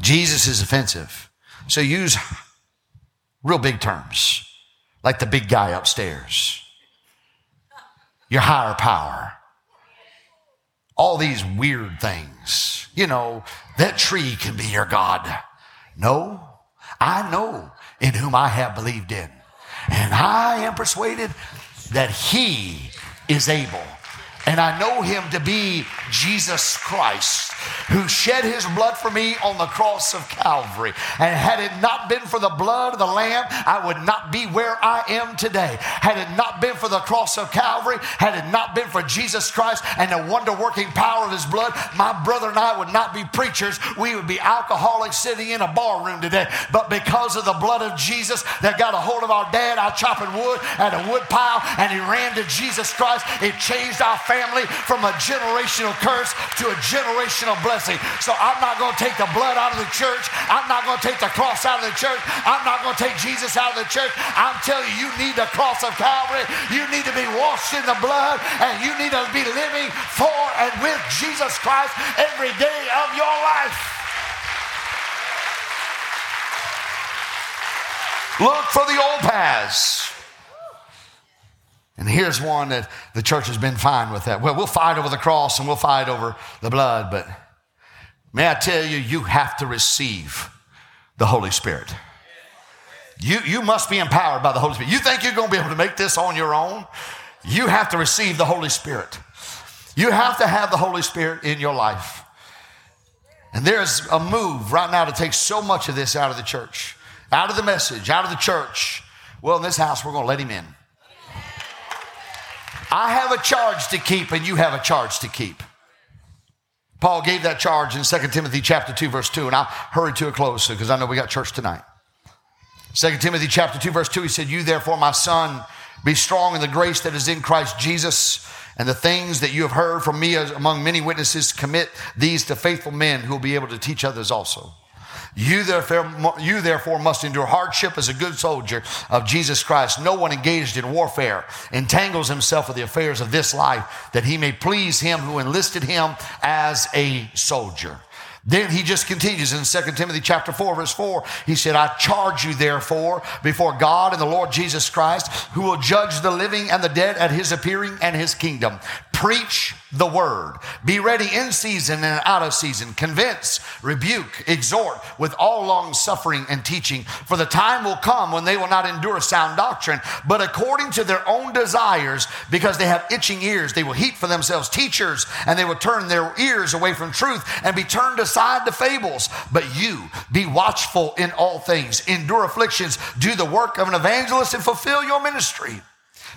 Jesus is offensive. So use real big terms, like the big guy upstairs, your higher power, all these weird things. You know, that tree can be your God. No, I know in whom I have believed in. And I am persuaded that he is able. And I know him to be Jesus Christ, who shed his blood for me on the cross of Calvary. And had it not been for the blood of the Lamb, I would not be where I am today. Had it not been for the cross of Calvary, had it not been for Jesus Christ and the wonder working power of his blood, my brother and I would not be preachers. We would be alcoholics sitting in a bar room today. But because of the blood of Jesus that got a hold of our dad out chopping wood at a wood pile, and he ran to Jesus Christ, it changed our family from a generational curse to a generational blessing. So I'm not going to take the blood out of the church. I'm not going to take the cross out of the church. I'm not going to take Jesus out of the church. I'm telling you, you need the cross of Calvary. You need to be washed in the blood and you need to be living for and with Jesus Christ every day of your life. Look for the old paths. And here's one that the church has been fine with that. Well, we'll fight over the cross and we'll fight over the blood, but may I tell you, you have to receive the Holy Spirit. You, you must be empowered by the Holy Spirit. You think you're going to be able to make this on your own? You have to receive the Holy Spirit. You have to have the Holy Spirit in your life. And there's a move right now to take so much of this out of the church, out of the message, out of the church. Well, in this house, we're going to let him in. I have a charge to keep, and you have a charge to keep. Paul gave that charge in 2 Timothy chapter 2, verse 2, and I'll hurry to a close because I know we got church tonight. 2 Timothy chapter 2, verse 2, he said, You therefore, my son, be strong in the grace that is in Christ Jesus, and the things that you have heard from me among many witnesses, commit these to faithful men who will be able to teach others also. You therefore, you therefore must endure hardship as a good soldier of Jesus Christ. No one engaged in warfare entangles himself with the affairs of this life that he may please him who enlisted him as a soldier. Then he just continues in 2 Timothy chapter 4, verse 4. He said, I charge you therefore before God and the Lord Jesus Christ, who will judge the living and the dead at his appearing and his kingdom. Preach the word. Be ready in season and out of season. Convince, rebuke, exhort with all long suffering and teaching. For the time will come when they will not endure sound doctrine, but according to their own desires, because they have itching ears, they will heap for themselves teachers, and they will turn their ears away from truth and be turned aside to fables. But you be watchful in all things, endure afflictions, do the work of an evangelist, and fulfill your ministry.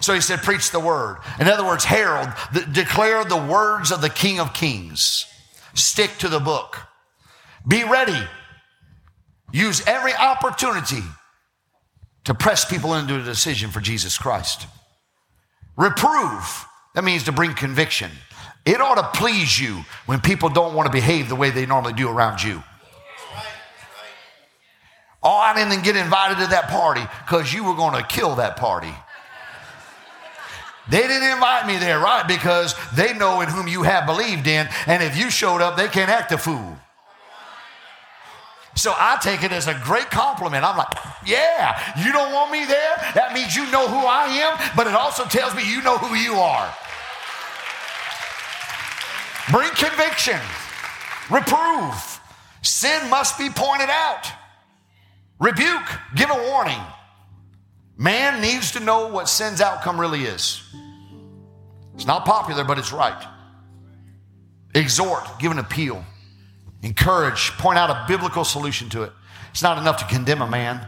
So he said, Preach the word. In other words, herald, the, declare the words of the King of Kings. Stick to the book. Be ready. Use every opportunity to press people into a decision for Jesus Christ. Reprove, that means to bring conviction. It ought to please you when people don't want to behave the way they normally do around you. Oh, I didn't get invited to that party because you were going to kill that party. They didn't invite me there, right? Because they know in whom you have believed in, and if you showed up, they can't act a fool. So I take it as a great compliment. I'm like, yeah, you don't want me there? That means you know who I am, but it also tells me you know who you are. Bring conviction, reprove. Sin must be pointed out. Rebuke, give a warning. Man needs to know what sin's outcome really is. It's not popular, but it's right. Exhort, give an appeal. Encourage, point out a biblical solution to it. It's not enough to condemn a man.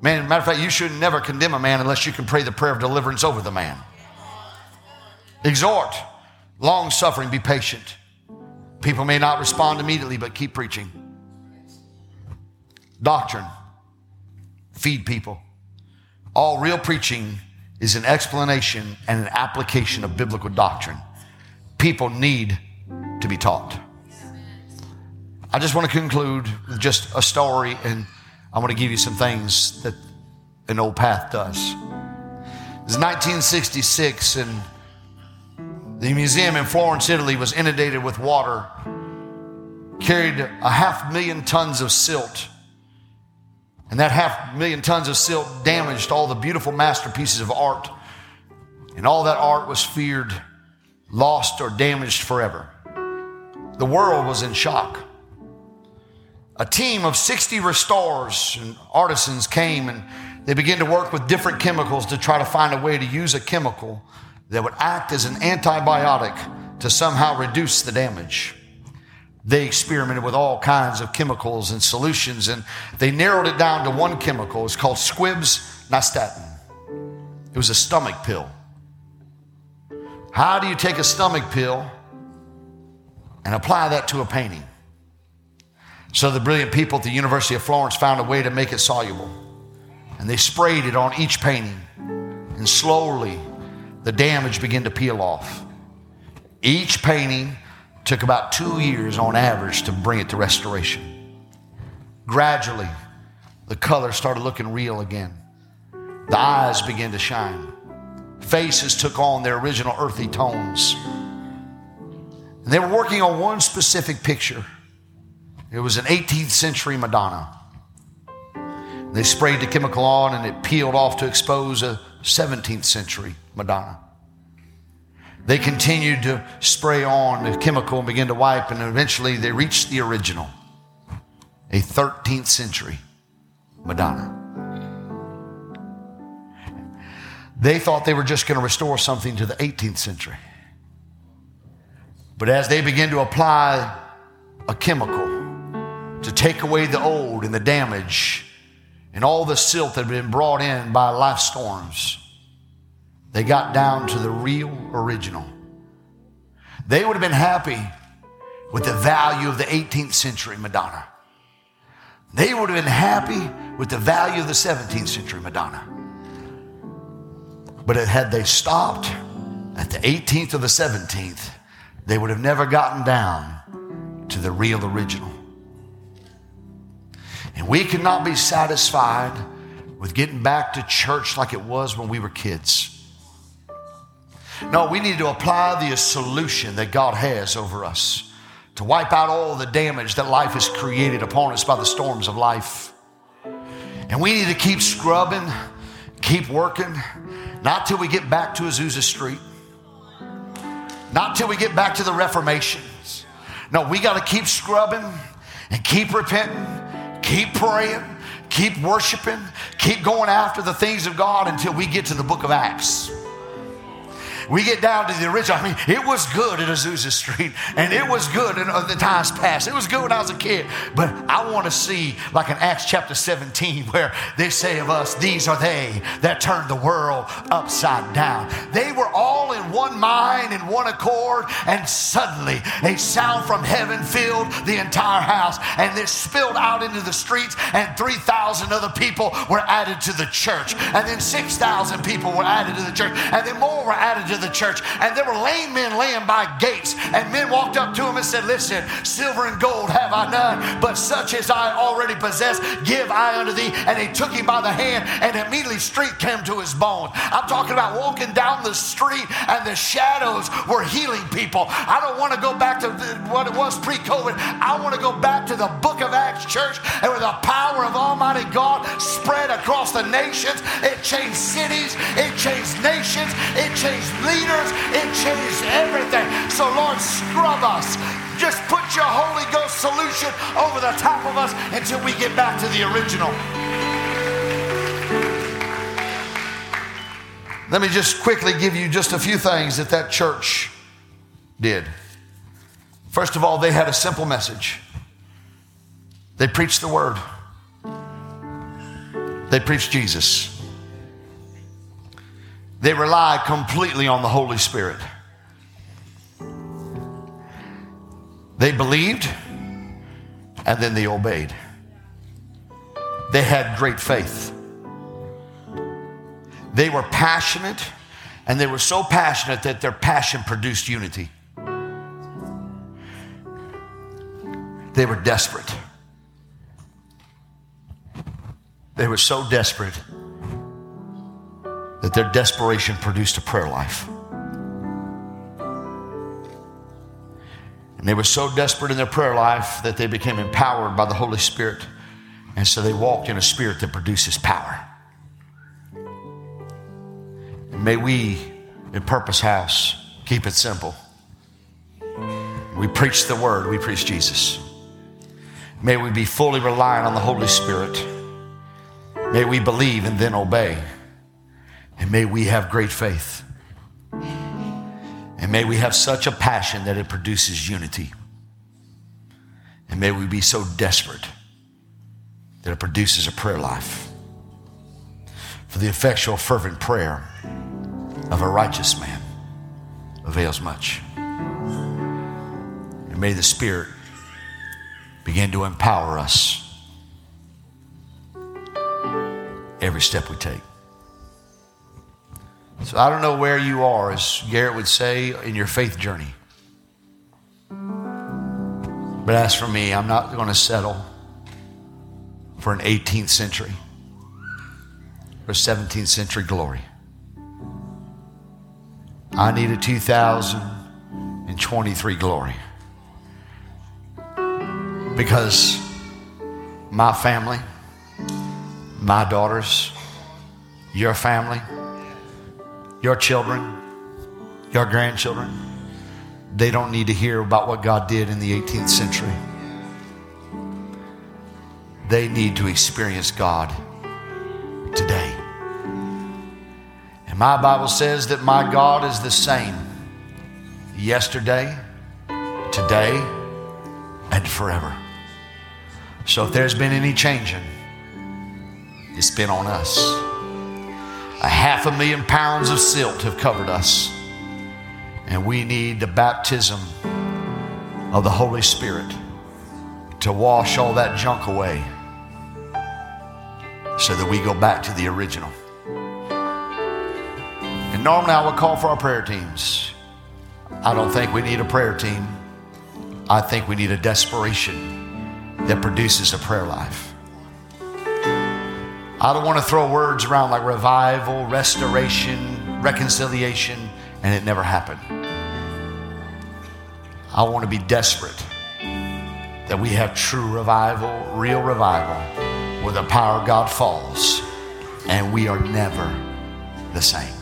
Man, matter of fact, you should never condemn a man unless you can pray the prayer of deliverance over the man. Exhort, long suffering, be patient. People may not respond immediately, but keep preaching. Doctrine, feed people. All real preaching is an explanation and an application of biblical doctrine. People need to be taught. I just want to conclude with just a story, and I want to give you some things that an old path does. It was 1966, and the museum in Florence, Italy, was inundated with water, carried a half million tons of silt. And that half million tons of silt damaged all the beautiful masterpieces of art. And all that art was feared lost or damaged forever. The world was in shock. A team of 60 restorers and artisans came and they began to work with different chemicals to try to find a way to use a chemical that would act as an antibiotic to somehow reduce the damage. They experimented with all kinds of chemicals and solutions, and they narrowed it down to one chemical. It's called Squibbs Nystatin. It was a stomach pill. How do you take a stomach pill and apply that to a painting. So the brilliant people at the University of Florence found a way to make it soluble. And they sprayed it on each painting. And slowly, the damage began to peel off. Each painting took about two years on average to bring it to restoration. Gradually, the color started looking real again. The eyes began to shine. Faces took on their original earthy tones. And they were working on one specific picture. It was an 18th century Madonna. They sprayed the chemical on and it peeled off to expose a 17th century Madonna. They continued to spray on the chemical and begin to wipe, and eventually they reached the original, a 13th century Madonna. They thought they were just going to restore something to the 18th century. But as they begin to apply a chemical to take away the old and the damage and all the silt that had been brought in by life storms, they got down to the real original. They would have been happy with the value of the 18th century Madonna. They would have been happy with the value of the 17th century Madonna. But had they stopped at the 18th or the 17th, they would have never gotten down to the real original. And we cannot be satisfied with getting back to church like it was when we were kids. No, we need to apply the solution that God has over us to wipe out all the damage that life has created upon us by the storms of life. And we need to keep scrubbing, keep working, not till we get back to Azusa Street Not till we get back to the Reformations. No, we got to keep scrubbing and keep repenting, keep praying, keep worshiping, keep going after the things of God until we get to the book of Acts we get down to the original. I mean, it was good at Azusa Street, and it was good in the times past. It was good when I was a kid. But I want to see, like in Acts chapter 17, where they say of us, These are they that turned the world upside down. They were all in one mind, in one accord, and suddenly a sound from heaven filled the entire house, and it spilled out into the streets, and 3,000 other people were added to the church, and then 6,000 people were added to the church, and then more were added to the church, and there were lame men laying by gates, and men walked up to him and said, Listen, silver and gold have I none, but such as I already possess, give I unto thee. And he took him by the hand, and immediately strength came to his bones. I'm talking about walking down the street, and the shadows were healing people. I don't want to go back to what it was pre COVID. I want to go back to the book of Acts church, and where the power of Almighty God spread across the nations. It changed cities, it changed nations, it changed leaders, it changed everything. So, Lord, scrub us. Just put your Holy Ghost solution over the top of us until we get back to the original. Let me just quickly give you just a few things that that church did. First of all, they had a simple message. They preached the word. They preached Jesus. They relied completely on the Holy Spirit. They believed and then they obeyed. They had great faith. They were passionate and they were so passionate that their passion produced unity. They were desperate. They were so desperate that their desperation produced a prayer life. And they were so desperate in their prayer life that they became empowered by the Holy Spirit. And so they walked in a spirit that produces power. And may we in Purpose House keep it simple. We preach the word, we preach Jesus. May we be fully reliant on the Holy Spirit. May we believe and then obey. And may we have great faith. And may we have such a passion that it produces unity. And may we be so desperate that it produces a prayer life. For the effectual, fervent prayer of a righteous man avails much. And may the Spirit begin to empower us every step we take. So I don't know where you are, as Garrett would say, in your faith journey. But as for me, I'm not going to settle for an 18th century or 17th century glory. I need a 2023 glory. Because my family, my daughters, your family, your children, your grandchildren, they don't need to hear about what God did in the 18th century. They need to experience God today. And my Bible says that my God is the same yesterday, today, and forever. So if there's been any changing, it's been on us. A half a million pounds of silt have covered us. And we need the baptism of the Holy Spirit to wash all that junk away so that we go back to the original. And normally I would call for our prayer teams. I don't think we need a prayer team. I think we need a desperation that produces a prayer life. I don't want to throw words around like revival, restoration, reconciliation, and it never happened. I want to be desperate that we have true revival, real revival, where the power of God falls and we are never the same.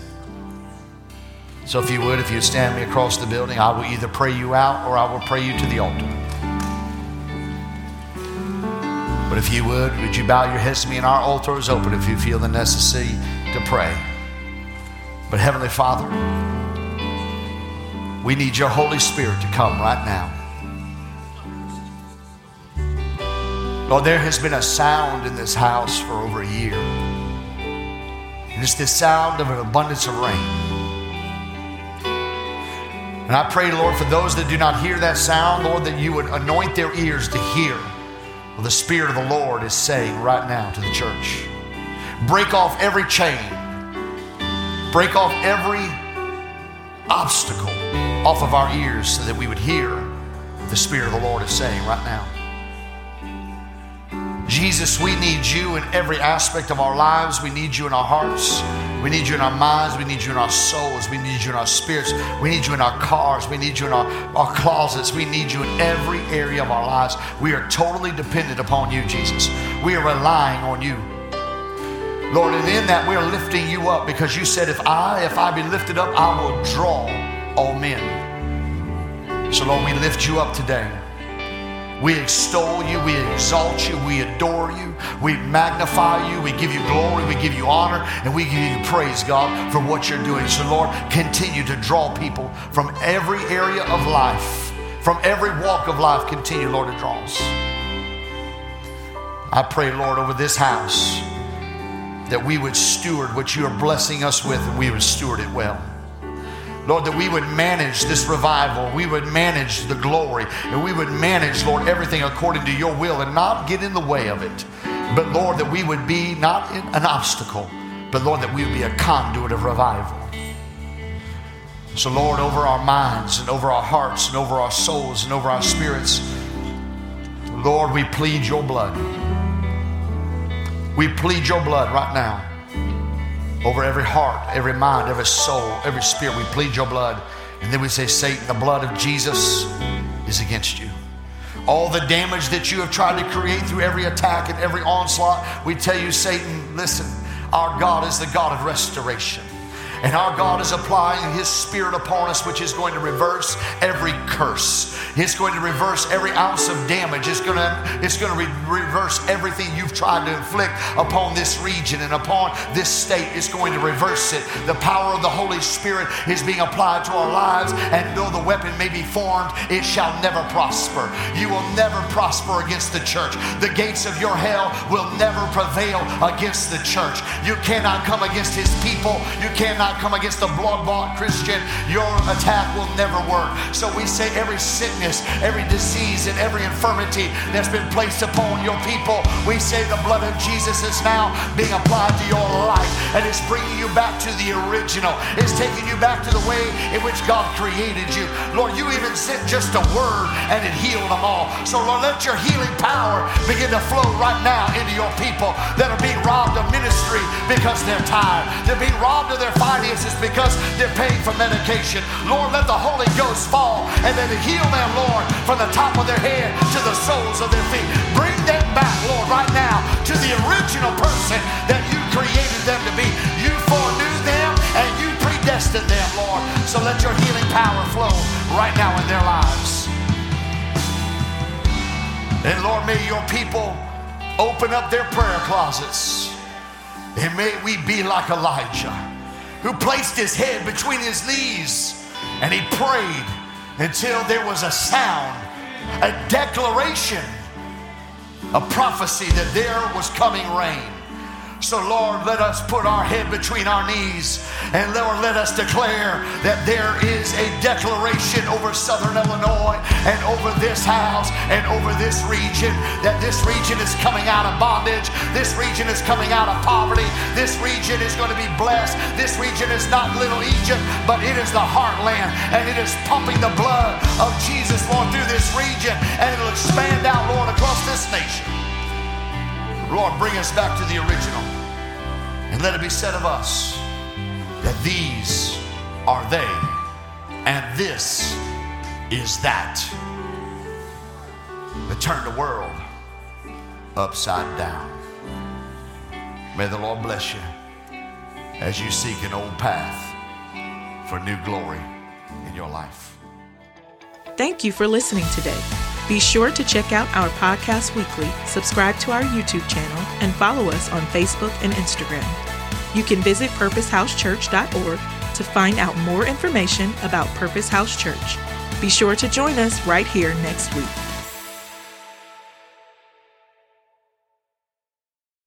So if you would, if you stand me across the building, I will either pray you out or I will pray you to the altar. But if you would, would you bow your heads to me? And our altar is open if you feel the necessity to pray. But Heavenly Father, we need your Holy Spirit to come right now. Lord, there has been a sound in this house for over a year. And it's the sound of an abundance of rain. And I pray, Lord, for those that do not hear that sound, Lord, that you would anoint their ears to hear what the Spirit of the Lord is saying right now to the church. Break off every chain, break off every obstacle off of our ears so that we would hear the Spirit of the Lord is saying right now. Jesus, we need you in every aspect of our lives. We need you in our hearts. We need you in our minds. We need you in our souls. We need you in our spirits. We need you in our cars. We need you in our, our closets. We need you in every area of our lives. We are totally dependent upon you, Jesus. We are relying on you. Lord, and in that we're lifting you up because you said, if I, if I be lifted up, I will draw all men. So, Lord, we lift you up today. We extol you, we exalt you, we adore you, we magnify you, we give you glory, we give you honor, and we give you praise, God, for what you're doing. So, Lord, continue to draw people from every area of life, from every walk of life. Continue, Lord, to draw us. I pray, Lord, over this house that we would steward what you are blessing us with and we would steward it well. Lord, that we would manage this revival, we would manage the glory, and we would manage, Lord, everything according to your will and not get in the way of it. But Lord, that we would be not an obstacle, but Lord, that we would be a conduit of revival. So, Lord, over our minds and over our hearts and over our souls and over our spirits, Lord, we plead your blood. We plead your blood right now over every heart, every mind, every soul, every spirit. We plead your blood. And then we say, Satan, the blood of Jesus is against you. All the damage that you have tried to create through every attack and every onslaught, we tell you, Satan, listen, our God is the God of restoration. And our God is applying His Spirit upon us, which is going to reverse every curse. It's going to reverse every ounce of damage. It's going to, it's going to re- reverse everything you've tried to inflict upon this region and upon this state. It's going to reverse it. The power of the Holy Spirit is being applied to our lives, and though the weapon may be formed, it shall never prosper. You will never prosper against the church. The gates of your hell will never prevail against the church. You cannot come against His people. You cannot come against the blood bought Christian, your attack will never work. So we say every sickness, every disease, and every infirmity that's been placed upon your people, we say the blood of Jesus is now being applied to your life and it's bringing you back to the original. It's taking you back to the way in which God created you. Lord, you even sent just a word and it healed them all. So, Lord, let your healing power begin to flow right now into your people that are being robbed of ministry because they're tired. They're being robbed of their finances finances because they're paying for medication. Lord, let the Holy Ghost fall and it heal them, Lord, from the top of their head to the soles of their feet. Bring them back, Lord, right now to the original person that you created them to be. You foreknew them and you predestined them, Lord. So let your healing power flow right now in their lives. And Lord, may your people open up their prayer closets. And may we be like Elijah who placed his head between his knees and he prayed until there was a sound, a declaration, a prophecy that there was coming rain. So, Lord, let us put our head between our knees and Lord, let us declare that there is a declaration over southern Illinois and over this house and over this region that this region is coming out of bondage. This region is coming out of poverty. This region is going to be blessed. This region is not little Egypt, but it is the heartland and it is pumping the blood of Jesus, Lord, through this region and it'll expand out, Lord, across this nation. Lord, bring us back to the original. And let it be said of us that these are they, and this is that. That turn the world upside down. May the Lord bless you as you seek an old path for new glory in your life. Thank you for listening today. Be sure to check out our podcast weekly, subscribe to our YouTube channel, and follow us on Facebook and Instagram. You can visit purposehousechurch.org to find out more information about Purpose House Church. Be sure to join us right here next week.